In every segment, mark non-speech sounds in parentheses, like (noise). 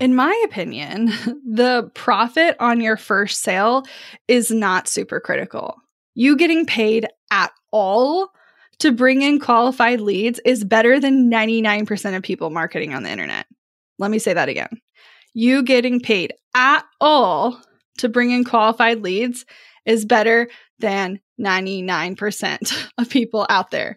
In my opinion, (laughs) the profit on your first sale is not super critical. You getting paid at all to bring in qualified leads is better than 99% of people marketing on the internet. Let me say that again. You getting paid at all to bring in qualified leads is better than 99% (laughs) of people out there.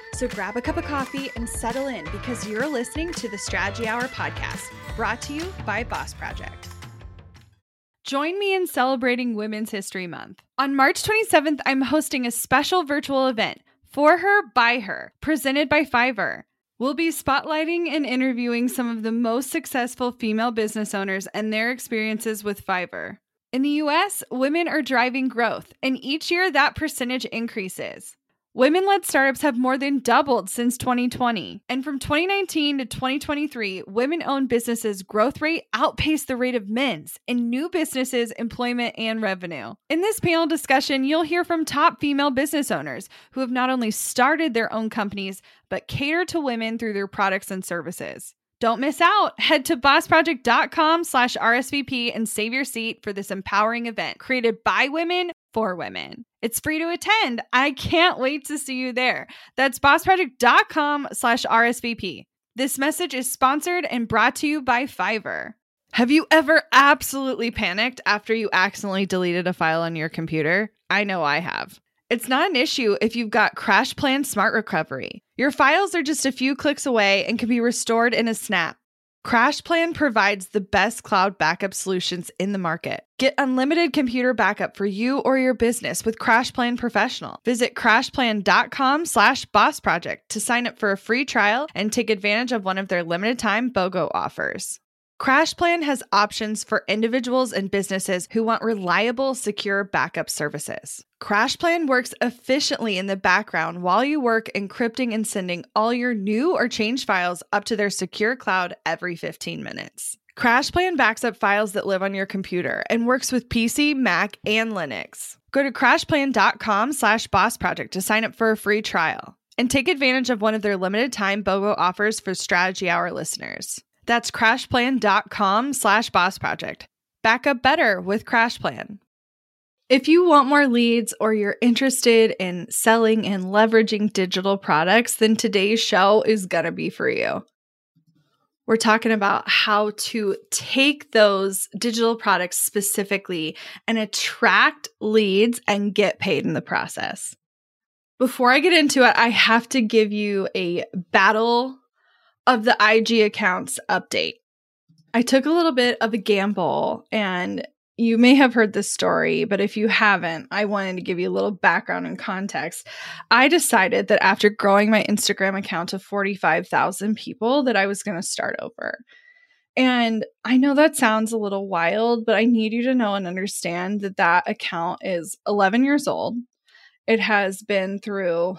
So grab a cup of coffee and settle in because you're listening to the Strategy Hour podcast, brought to you by Boss Project. Join me in celebrating Women's History Month. On March 27th, I'm hosting a special virtual event, For Her, By Her, presented by Fiverr. We'll be spotlighting and interviewing some of the most successful female business owners and their experiences with Fiverr. In the US, women are driving growth, and each year that percentage increases. Women led startups have more than doubled since 2020. And from 2019 to 2023, women owned businesses' growth rate outpaced the rate of men's in new businesses, employment, and revenue. In this panel discussion, you'll hear from top female business owners who have not only started their own companies, but cater to women through their products and services. Don't miss out. Head to bossproject.com slash RSVP and save your seat for this empowering event created by women for women. It's free to attend. I can't wait to see you there. That's bossproject.com slash RSVP. This message is sponsored and brought to you by Fiverr. Have you ever absolutely panicked after you accidentally deleted a file on your computer? I know I have. It's not an issue if you've got CrashPlan Smart Recovery. Your files are just a few clicks away and can be restored in a snap. CrashPlan provides the best cloud backup solutions in the market. Get unlimited computer backup for you or your business with CrashPlan Professional. Visit crashplan.com slash boss project to sign up for a free trial and take advantage of one of their limited time BOGO offers. CrashPlan has options for individuals and businesses who want reliable, secure backup services. CrashPlan works efficiently in the background while you work encrypting and sending all your new or changed files up to their secure cloud every 15 minutes. CrashPlan backs up files that live on your computer and works with PC, Mac, and Linux. Go to crashplan.com slash boss project to sign up for a free trial and take advantage of one of their limited time BOGO offers for Strategy Hour listeners. That's crashplan.com slash boss project. Back up better with CrashPlan. If you want more leads or you're interested in selling and leveraging digital products, then today's show is going to be for you. We're talking about how to take those digital products specifically and attract leads and get paid in the process. Before I get into it, I have to give you a battle of the IG accounts update. I took a little bit of a gamble and you may have heard this story, but if you haven't, I wanted to give you a little background and context. I decided that after growing my Instagram account to 45,000 people that I was going to start over. And I know that sounds a little wild, but I need you to know and understand that that account is 11 years old. It has been through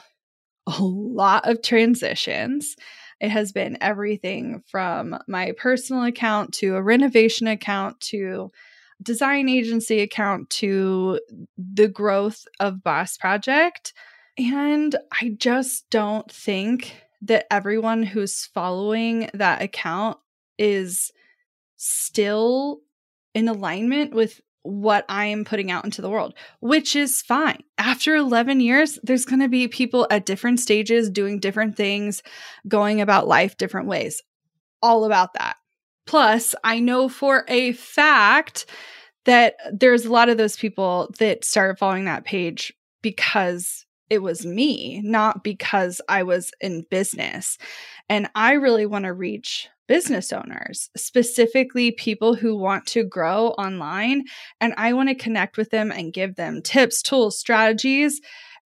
a lot of transitions. It has been everything from my personal account to a renovation account to design agency account to the growth of Boss Project. And I just don't think that everyone who's following that account is still in alignment with what I am putting out into the world, which is fine. After 11 years, there's going to be people at different stages doing different things, going about life different ways. All about that. Plus, I know for a fact that there's a lot of those people that started following that page because it was me, not because I was in business. And I really want to reach business owners, specifically people who want to grow online. And I want to connect with them and give them tips, tools, strategies,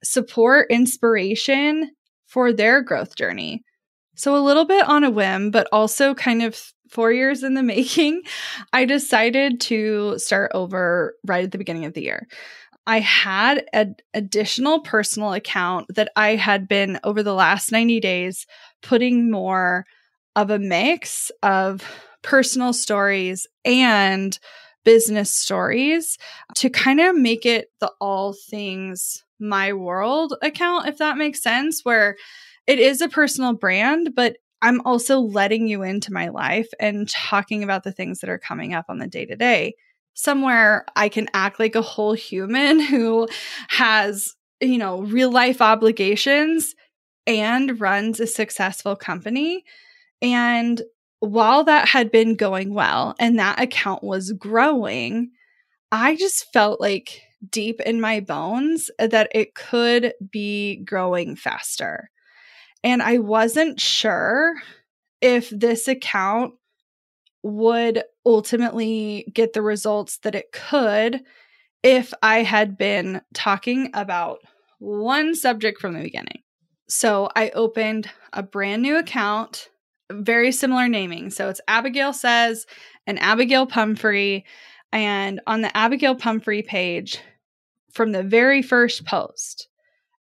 support, inspiration for their growth journey. So, a little bit on a whim, but also kind of four years in the (laughs) making, I decided to start over right at the beginning of the year. I had an additional personal account that I had been over the last 90 days putting more of a mix of personal stories and business stories to kind of make it the all things my world account, if that makes sense, where it is a personal brand, but I'm also letting you into my life and talking about the things that are coming up on the day to day. Somewhere I can act like a whole human (laughs) who has, you know, real life obligations and runs a successful company. And while that had been going well and that account was growing, I just felt like deep in my bones that it could be growing faster. And I wasn't sure if this account would ultimately get the results that it could if I had been talking about one subject from the beginning. So I opened a brand new account, very similar naming. So it's Abagail Says and Abagail Pumphrey. And on the Abagail Pumphrey page, from the very first post,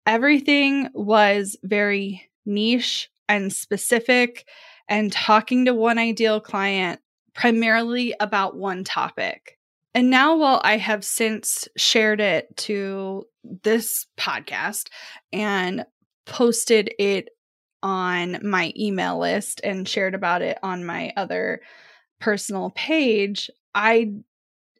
everything was very niche and specific and talking to one ideal client primarily about one topic. And now, while I have since shared it to this podcast and posted it on my email list and shared about it on my other personal page, I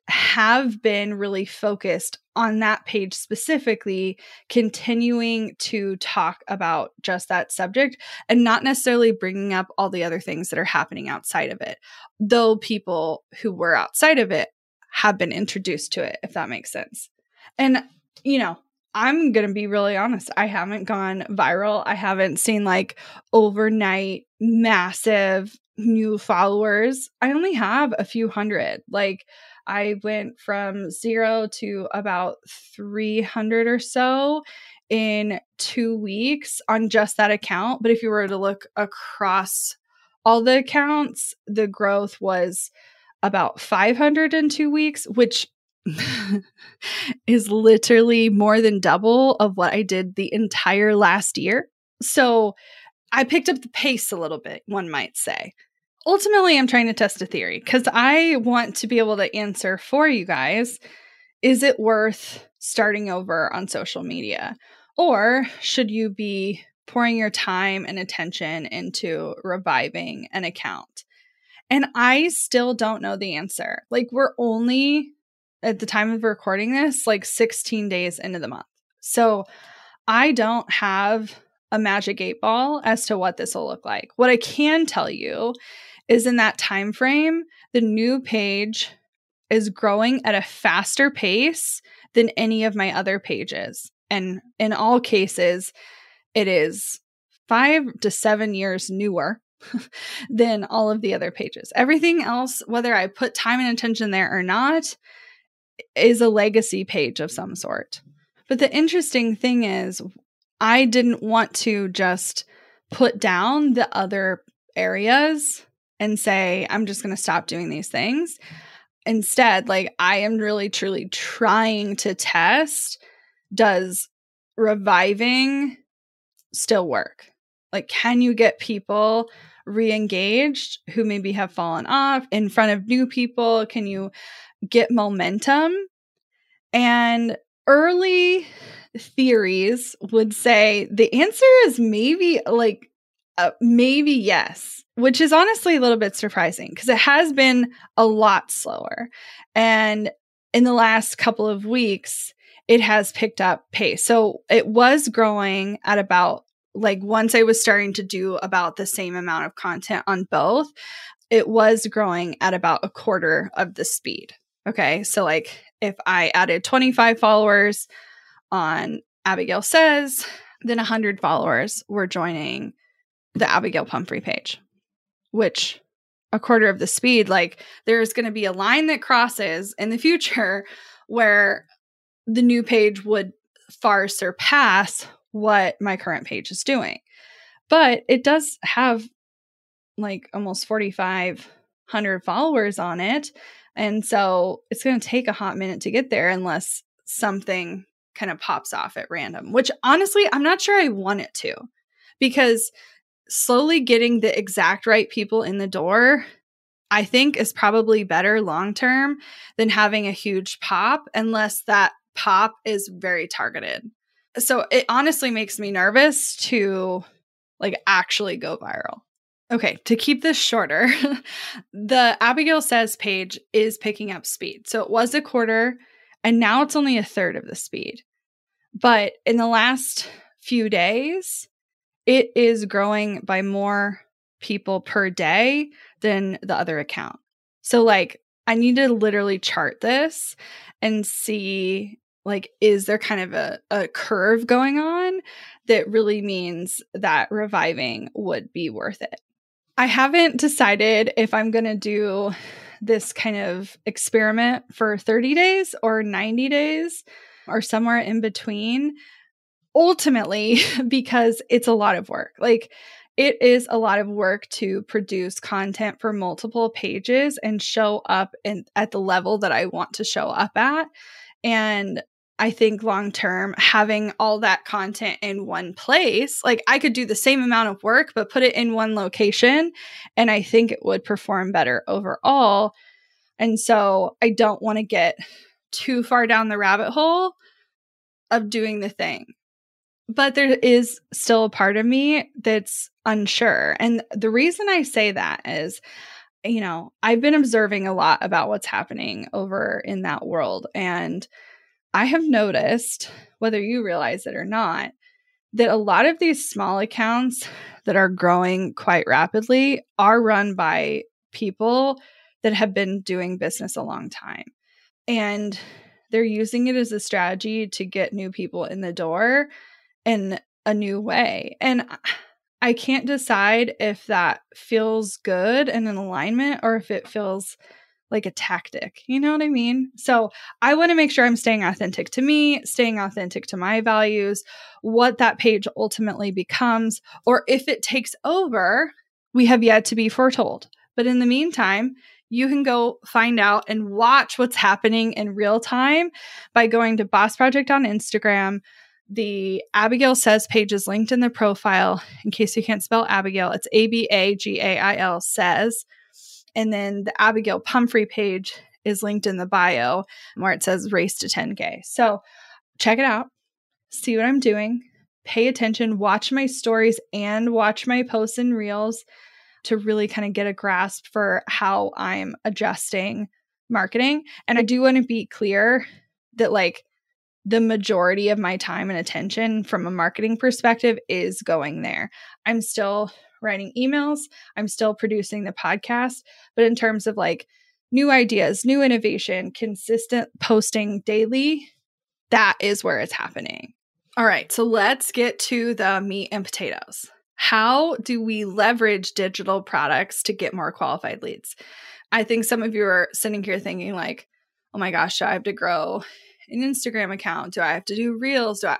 have been really focused on that page specifically, continuing to talk about just that subject and not necessarily bringing up all the other things that are happening outside of it, though people who were outside of it have been introduced to it, if that makes sense. And, you know, I'm going to be really honest. I haven't gone viral. I haven't seen like overnight massive new followers. I only have a few hundred. Like, I went from zero to about 300 or so in two weeks on just that account. But if you were to look across all the accounts, the growth was about 500 in two weeks, which (laughs) is literally more than double of what I did the entire last year. So I picked up the pace a little bit, one might say ultimately I'm trying to test a theory because I want to be able to answer for you guys is it worth starting over on social media? Or should you be pouring your time and attention into reviving an account? And I still don't know the answer. Like, we're only at the time of recording this, like 16 days into the month. So I don't have a magic eight ball as to what this will look like. What I can tell you is in that time frame, the new page is growing at a faster pace than any of my other pages. And in all cases, it is five to seven years newer (laughs) than all of the other pages. Everything else, whether I put time and attention there or not, is a legacy page of some sort. But the interesting thing is, I didn't want to just put down the other areas and say, I'm just going to stop doing these things. Instead, like I am really truly trying to test does reviving still work? Like, can you get people re engaged who maybe have fallen off in front of new people? Can you get momentum? And early theories would say the answer is maybe like uh, maybe yes, which is honestly a little bit surprising because it has been a lot slower. And in the last couple of weeks, it has picked up pace. So it was growing at about like once I was starting to do about the same amount of content on both, it was growing at about a quarter of the speed. Okay. So, like, if I added 25 followers on Abagail Says, then 100 followers were joining the Abagail Pumphrey page, which a quarter of the speed, like there's going to be a line that crosses in the future (laughs) where the new page would far surpass what my current page is doing. But it does have like almost 4,500 followers on it. And so it's going to take a hot minute to get there unless something kind of pops off at random, which honestly, I'm not sure I want it to because slowly getting the exact right people in the door, I think is probably better long term than having a huge pop unless that pop is very targeted. So it honestly makes me nervous to like actually go viral. Okay, to keep this shorter, (laughs) the Abagail Says page is picking up speed. So it was a quarter and now it's only a third of the speed. But in the last few days, it is growing by more people per day than the other account. So, like, I need to literally chart this and see like is there kind of a, a curve going on that really means that reviving would be worth it i haven't decided if i'm going to do this kind of experiment for 30 days or 90 days or somewhere in between ultimately (laughs) because it's a lot of work. Like it is a lot of work to produce content for multiple pages and show up in, at the level that I want to show up at. And I think long term, having all that content in one place, like I could do the same amount of work, but put it in one location. And I think it would perform better overall. And so I don't want to get too far down the rabbit hole of doing the thing but there is still a part of me that's unsure. And the reason I say that is, you know, I've been observing a lot about what's happening over in that world. And I have noticed, whether you realize it or not, that a lot of these small accounts that are growing quite rapidly are run by people that have been doing business a long time. And they're using it as a strategy to get new people in the door in a new way. And I can't decide if that feels good and in alignment or if it feels like a tactic. You know what I mean? So I want to make sure I'm staying authentic to me, staying authentic to my values, what that page ultimately becomes, or if it takes over, we have yet to be foretold. But in the meantime, you can go find out and watch what's happening in real time by going to Boss Project on Instagram, the Abagail Says page is linked in the profile. In case you can't spell Abagail, it's A B A G A I L says. And then the Abagail Pumphrey page is linked in the bio where it says race to 10K. So check it out, see what I'm doing, pay attention, watch my stories and watch my posts and reels to really kind of get a grasp for how I'm adjusting marketing. And I do want to be clear that, like, the majority of my time and attention from a marketing perspective is going there. I'm still writing emails, I'm still producing the podcast, but in terms of like new ideas, new innovation, consistent posting daily, that is where it's happening. All right, so let's get to the meat and potatoes. How do we leverage digital products to get more qualified leads? I think some of you are sitting here thinking, like, oh my gosh, do I have to grow an Instagram account? Do I have to do reels? Do I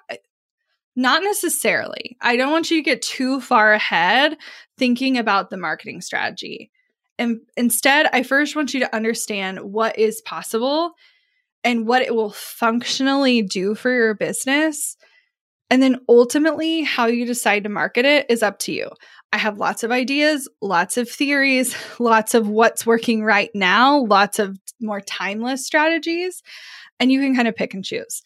not necessarily. I don't want you to get too far ahead thinking about the marketing strategy. And instead, I first want you to understand what is possible and what it will functionally do for your business. And then ultimately, how you decide to market it is up to you. I have lots of ideas, lots of theories, (laughs) lots of what's working right now, lots of more timeless strategies and you can kind of pick and choose.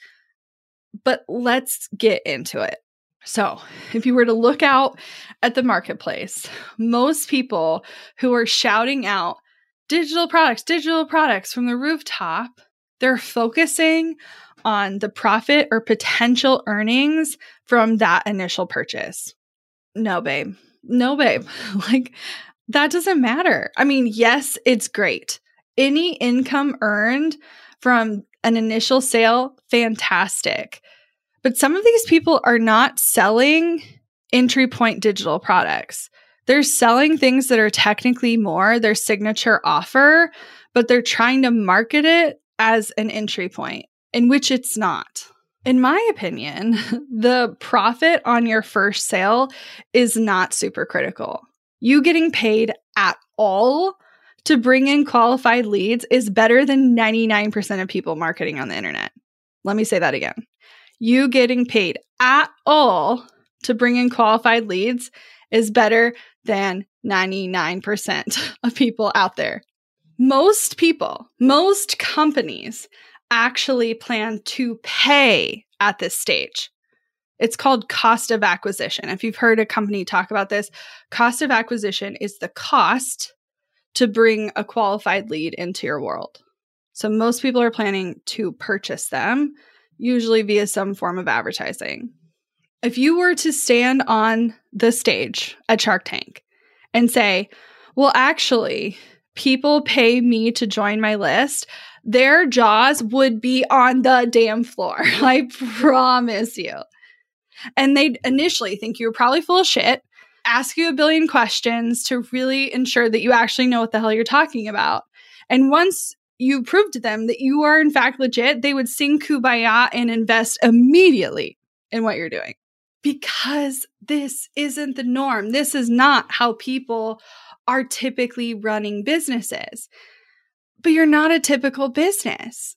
But let's get into it. So, if you were to look out at the marketplace, most people who are shouting out digital products, digital products from the rooftop, they're focusing on the profit or potential earnings from that initial purchase. No, babe. No, babe. (laughs) like, that doesn't matter. I mean, yes, it's great. Any income earned from an initial sale, fantastic. But some of these people are not selling entry point digital products. They're selling things that are technically more their signature offer, but they're trying to market it as an entry point, in which it's not. In my opinion, (laughs) the profit on your first sale is not super critical. You getting paid at all to bring in qualified leads is better than 99% of people marketing on the internet. Let me say that again. You getting paid at all to bring in qualified leads is better than 99% (laughs) of people out there. Most people, most companies actually plan to pay at this stage. It's called cost of acquisition. If you've heard a company talk about this, cost of acquisition is the cost to bring a qualified lead into your world. So most people are planning to purchase them, usually via some form of advertising. If you were to stand on the stage at Shark Tank and say, well, actually, people pay me to join my list, their jaws would be on the damn floor. (laughs) I promise you. And they'd initially think you were probably full of shit, ask you a billion questions to really ensure that you actually know what the hell you're talking about. And once you prove to them that you are in fact legit, they would sing Kumbaya and invest immediately in what you're doing. Because this isn't the norm. This is not how people are typically running businesses. But you're not a typical business.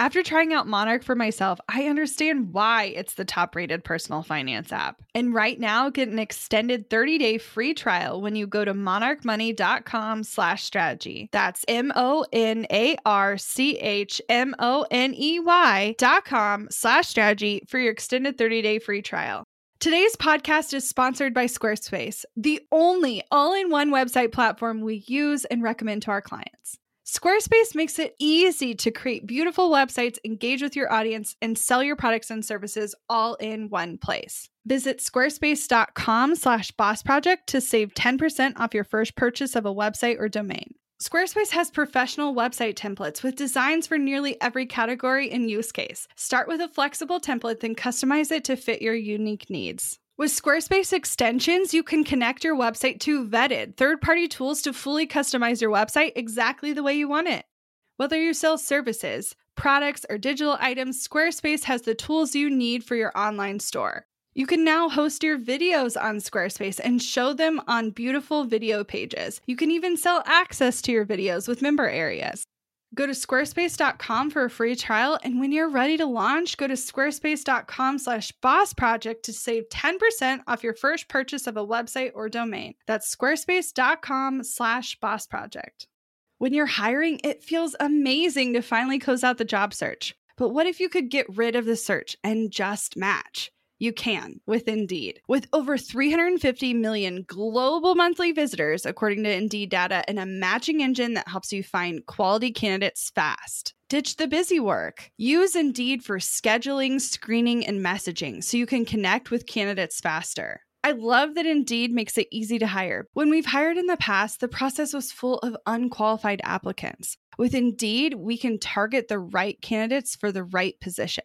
After trying out Monarch for myself, I understand why it's the top rated personal finance app. And right now, get an extended 30 day free trial when you go to monarchmoney.com slash strategy. That's M O N A R C H M O N E Y dot com slash strategy for your extended 30 day free trial. Today's podcast is sponsored by Squarespace, the only all in one website platform we use and recommend to our clients. Squarespace makes it easy to create beautiful websites, engage with your audience, and sell your products and services all in one place. Visit squarespace.com slash boss project to save 10% off your first purchase of a website or domain. Squarespace has professional website templates with designs for nearly every category and use case. Start with a flexible template, then customize it to fit your unique needs. With Squarespace extensions, you can connect your website to vetted third party tools to fully customize your website exactly the way you want it. Whether you sell services, products, or digital items, Squarespace has the tools you need for your online store. You can now host your videos on Squarespace and show them on beautiful video pages. You can even sell access to your videos with member areas. Go to squarespace.com for a free trial, and when you're ready to launch, go to squarespace.com slash boss project to save 10% off your first purchase of a website or domain. That's squarespace.com slash boss project. When you're hiring, it feels amazing to finally close out the job search. But what if you could get rid of the search and just match? You can with Indeed. With over 350 million global monthly visitors, according to Indeed data, and a matching engine that helps you find quality candidates fast. Ditch the busy work. Use Indeed for scheduling, screening, and messaging so you can connect with candidates faster. I love that Indeed makes it easy to hire. When we've hired in the past, the process was full of unqualified applicants. With Indeed, we can target the right candidates for the right position.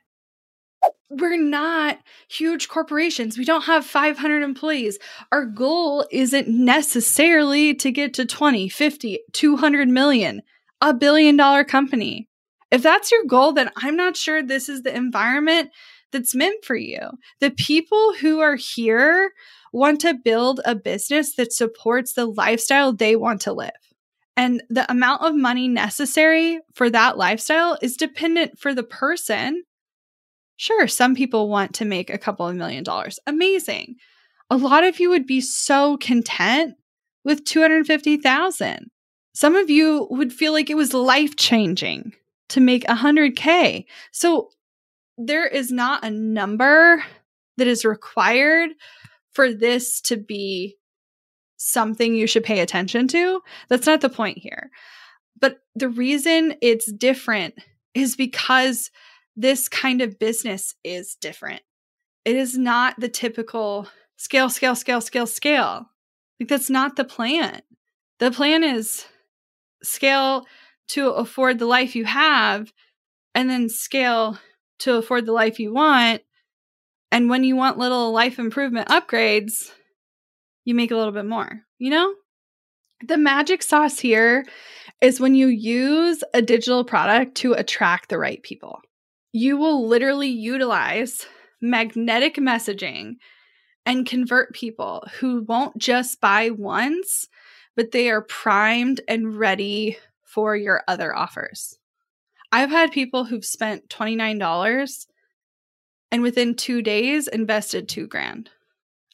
we're not huge corporations. We don't have 500 employees. Our goal isn't necessarily to get to 20, 50, 200 million, a billion dollar company. If that's your goal, then I'm not sure this is the environment that's meant for you. The people who are here want to build a business that supports the lifestyle they want to live. And the amount of money necessary for that lifestyle is dependent for the person Sure, some people want to make a couple of million dollars. Amazing. A lot of you would be so content with 250,000. Some of you would feel like it was life changing to make 100K. So there is not a number that is required for this to be something you should pay attention to. That's not the point here. But the reason it's different is because this kind of business is different. It is not the typical scale, scale, scale, scale, scale. Like that's not the plan. The plan is scale to afford the life you have and then scale to afford the life you want. And when you want little life improvement upgrades, you make a little bit more, you know? The magic sauce here is when you use a digital product to attract the right people you will literally utilize magnetic messaging and convert people who won't just buy once, but they are primed and ready for your other offers. I've had people who've spent $29 and within two days invested two grand.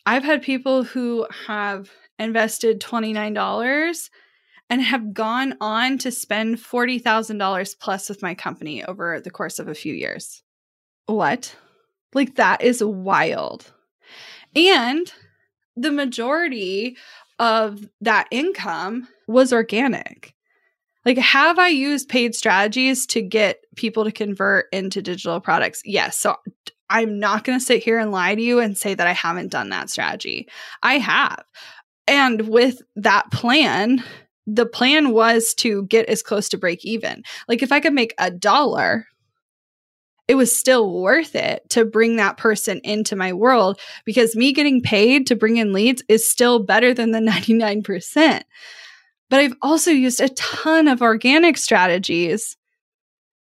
I've had people who have invested $29 and have gone on to spend $40,000 plus with my company over the course of a few years. What? Like, that is wild. And the majority of that income was organic. Like, have I used paid strategies to get people to convert into digital products? Yes. So I'm not going to sit here and lie to you and say that I haven't done that strategy. I have. And with that plan, the plan was to get as close to break even. Like if I could make a dollar, it was still worth it to bring that person into my world because me getting paid to bring in leads is still better than the (laughs) 99%. But I've also used a ton of organic strategies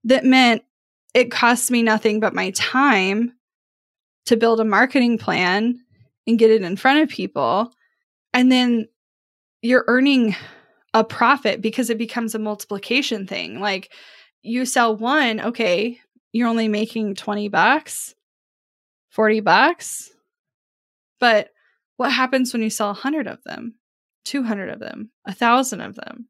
that meant it costs me nothing but my time to build a marketing plan and get it in front of people. And then you're earning a profit because it becomes a multiplication thing. Like you sell one, okay, you're only making 20 bucks, 40 bucks. But what happens when you sell 100 of them, 200 of them, 1,000 of them?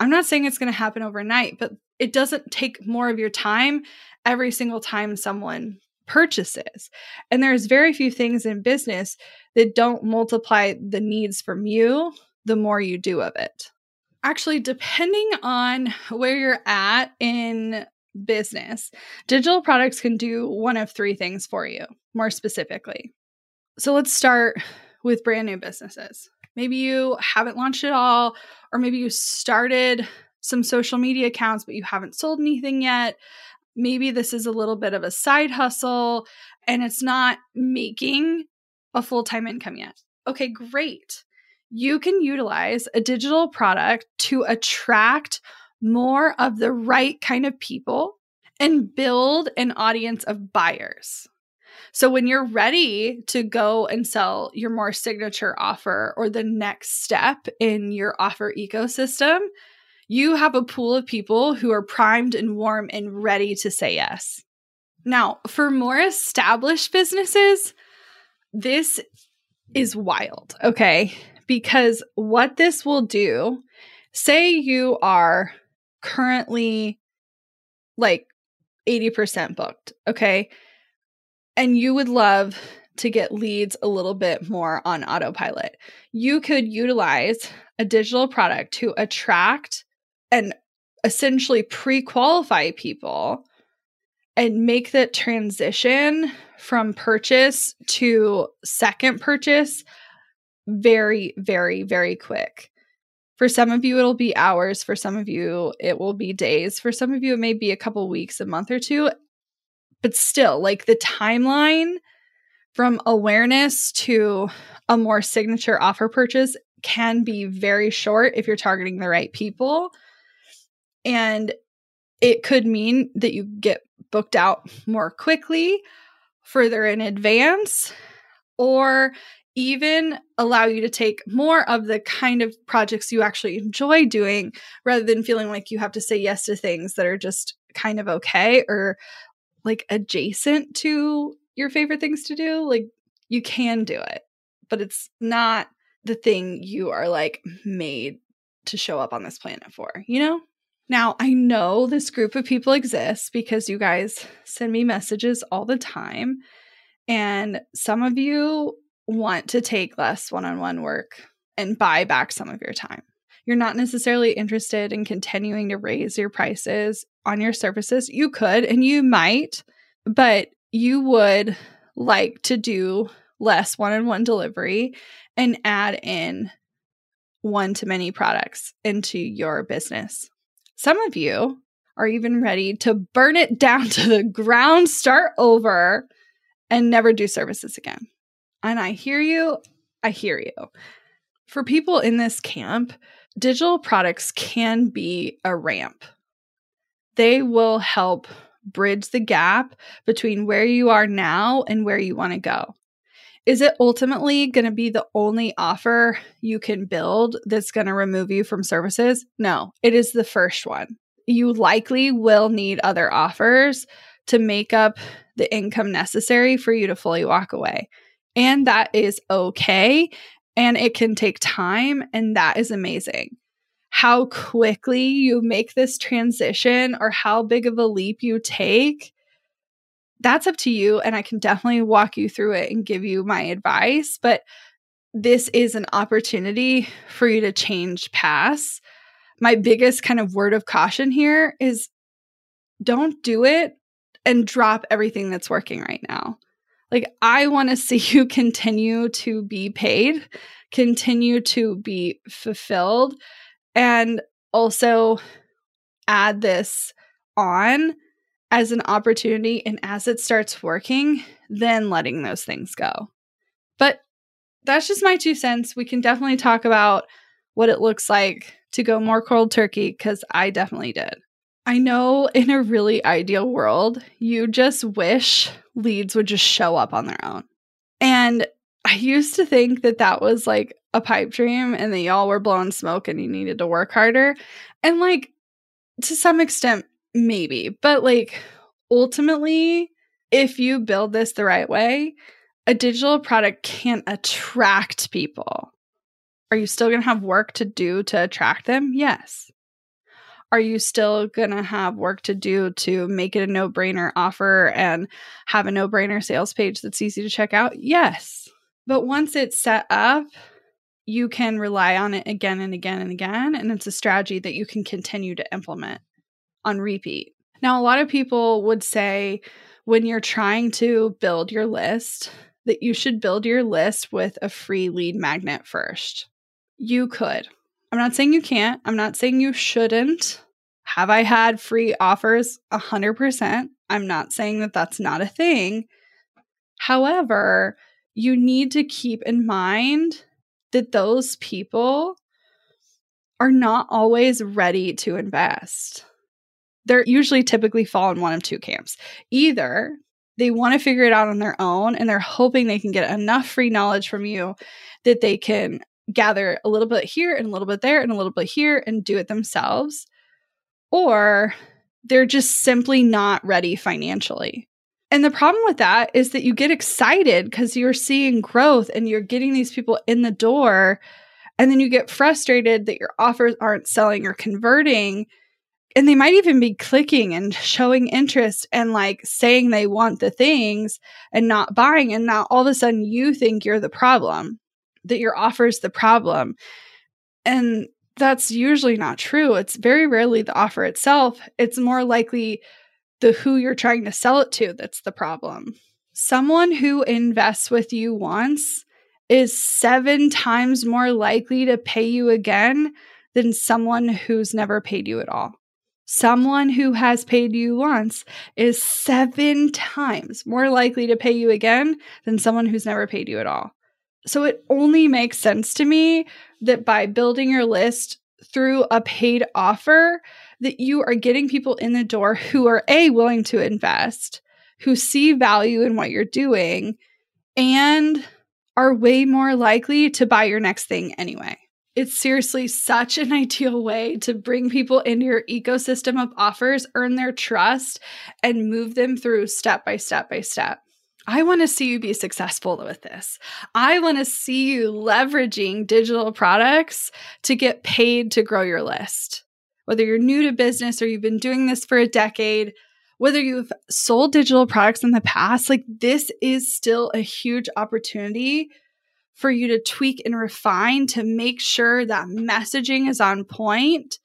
I'm not saying it's going to happen overnight, but it doesn't take more of your time every single time someone purchases. And there's very few things in business that don't multiply the needs from you the more you do of it actually, depending on where you're at in business, digital products can do one of three things for you more specifically. So let's start with brand new businesses. Maybe you haven't launched at all, or maybe you started some social media accounts, but you haven't sold anything yet. Maybe this is a little bit of a side hustle and it's not making a full time income yet. Okay, great you can utilize a digital product to attract more of the right kind of people and build an audience of buyers. So when you're ready to go and sell your more signature offer or the next step in your offer ecosystem, you have a pool of people who are primed and warm and ready to say yes. Now, for more established businesses, this is wild, okay? Because what this will do, say you are currently like 80% booked, okay? And you would love to get leads a little bit more on autopilot. You could utilize a digital product to attract and essentially pre qualify people and make that transition from purchase to second purchase very, very, very quick. For some of you, it'll be hours. For some of you, it will be days. For some of you, it may be a couple weeks, a month or two. But still, like the timeline from awareness to a more signature offer purchase can be very short if you're targeting the right people. And it could mean that you get booked out more quickly, further in advance, or even allow you to take more of the kind of projects you actually enjoy doing rather than feeling like you have to say yes to things that are just kind of okay or like adjacent to your favorite things to do. Like you can do it, but it's not the thing you are like made to show up on this planet for, you know? Now, I know this group of people exists because you guys send me messages all the time. And some of you want to take less one on one work and buy back some of your time. You're not necessarily interested in continuing to raise your prices on your services. You could and you might, but you would like to do less one on one delivery and add in one to many products into your business. Some of you are even ready to burn it (laughs) down to the ground, start over, and never do services again. And I hear you. I hear you. For people in this camp, digital products can be a ramp. They will help bridge the gap between where you are now and where you want to go. Is it ultimately going to be the only offer you can build that's going to remove you from services? No, it is the first one. You likely will need other offers to make up the income necessary for you to fully walk away. And that is okay. And it can take time. And that is amazing. How quickly you make this transition or how big of a leap you take, that's up to you. And I can definitely walk you through it and give you my advice. But this is an opportunity for you to change paths. My biggest kind of word of caution here is don't do it and drop everything that's working right now. Like, I want to see (laughs) you continue to be paid, continue to be fulfilled, and also add this on as an opportunity. And as it starts working, then letting those things go. But that's just my two cents. We can definitely talk about what it looks like to go more cold turkey because I definitely did. I know in a really ideal world, you just wish leads would just show up on their own. And I used to think that that was like a pipe dream and that y'all were blowing smoke and you needed to work harder. And like to some extent, maybe, but like ultimately, if you build this the right way, a digital product can't attract people. Are you still going to have work to do to attract them? Yes are you still going to have work to do to make it a no brainer offer and have a no brainer sales page that's easy to check out? Yes. But once it's set up, you can rely on it again and again and again. And it's a strategy that you can continue to implement on repeat. Now, a lot of people would say when you're trying to build your list, that you should build your list with a free lead magnet first. You could. I'm not saying you can't. I'm not saying you shouldn't. Have I had free offers? 100%. I'm not saying that that's not a thing. However, you need to keep in mind that those people are not always ready to invest. They're usually typically fall in one of two camps. Either they want to figure it out on their own and they're hoping they can get enough free knowledge from you that they can gather a little bit here and a little bit there and a little bit here and do it themselves. Or they're just simply not ready financially. And the problem with that is that you get excited because you're seeing growth and you're getting these people in the door. And then you get frustrated that your offers aren't selling or converting. And they might even be clicking and showing interest and like saying they want the things and not buying. And now all of a sudden you think you're the problem that your offer is the problem. And that's usually not true. It's very rarely the offer itself. It's more likely the who you're trying to sell it to that's the problem. Someone who invests with you once is seven times more likely to pay you again than someone who's never paid you at all. Someone who has paid you once is seven times more likely to pay you again than someone who's never paid you at all. So it only makes sense to me that by building your list through a paid offer that you are getting people in the door who are a willing to invest, who see value in what you're doing and are way more likely to buy your next thing anyway. It's seriously such an (laughs) ideal way to bring people into your ecosystem of offers, earn their trust, and move them through step by step by step. I want to see you be successful with this. I want to see you leveraging digital products to get paid to grow your list. Whether you're new to business or you've been doing this for a decade, whether you've sold digital products in the past, like this is still a huge opportunity for you to tweak and refine to make sure that messaging is on point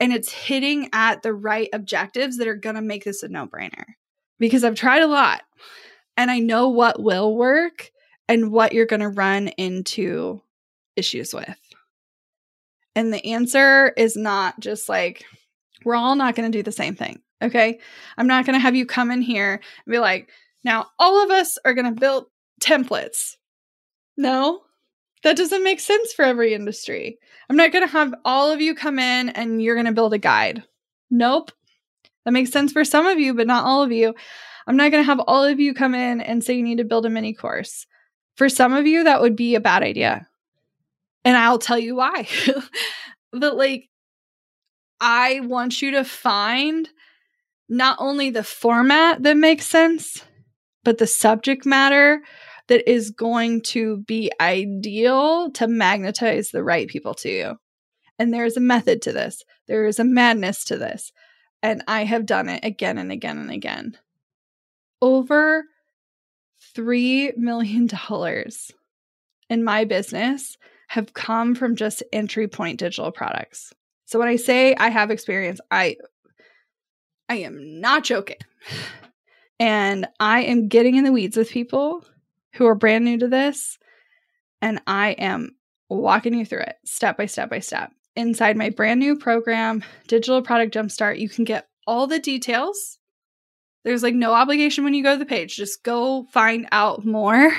and it's hitting at the right objectives that are going to make this a no brainer. Because I've tried a lot and I know what will work and what you're going to run into issues with. And the answer is not just like, we're all not going to do the same thing. Okay. I'm not going to have you come in here and be like, now all of us are going to build templates. No, that doesn't make sense for every industry. I'm not going to have all of you come in and you're going to build a guide. Nope. That makes sense for some of you, but not all of you. I'm not going to have all of you come in and say you need to build a mini course. For some of you, that would be a bad idea. And I'll tell you why. (laughs) but like, I want you to find not only the format that makes sense, but the subject matter that is going to be ideal to magnetize the right people to you. And there is a method to this, there is a madness to this. And I have done it again and again and again. Over $3 million in my business have come from just entry point digital products. So when I say I have experience, I I am not joking. And I am getting in the weeds with people who are brand new to this. And I am walking you through it step by step by step. Inside my brand new program, Digital Product Jumpstart, you can get all the details. There's like no obligation when you go to the page. Just go find out more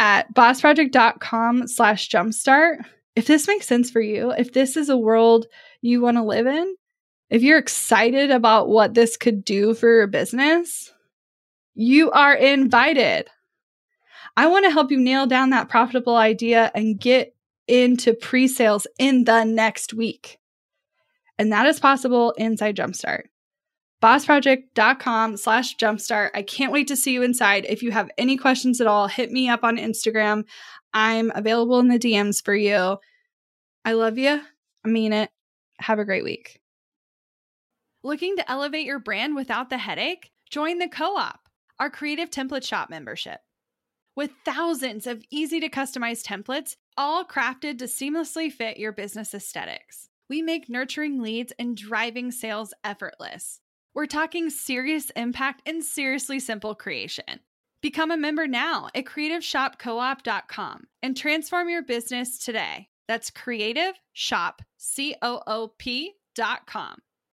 at bossproject.com slash jumpstart. If this makes sense for you, if this is a world you want to live in, if you're excited about what this could do for your business, you are invited. I want to help you nail down that profitable idea and get into pre sales in the next week. And that is possible inside Jumpstart. Bossproject.com slash jumpstart. I can't wait to see you inside. If you have any questions at all, hit me up on Instagram. I'm available in the DMs for you. I love you. I mean it. Have a great week. Looking to elevate your brand without the headache? Join the Co op, our creative template shop membership. With thousands of easy to customize templates, all crafted to seamlessly fit your business aesthetics, we make nurturing leads and driving sales effortless. We're talking serious impact and seriously simple creation. Become a member now at creativeshopcoop.com and transform your business today. That's creativeshopcoop.com.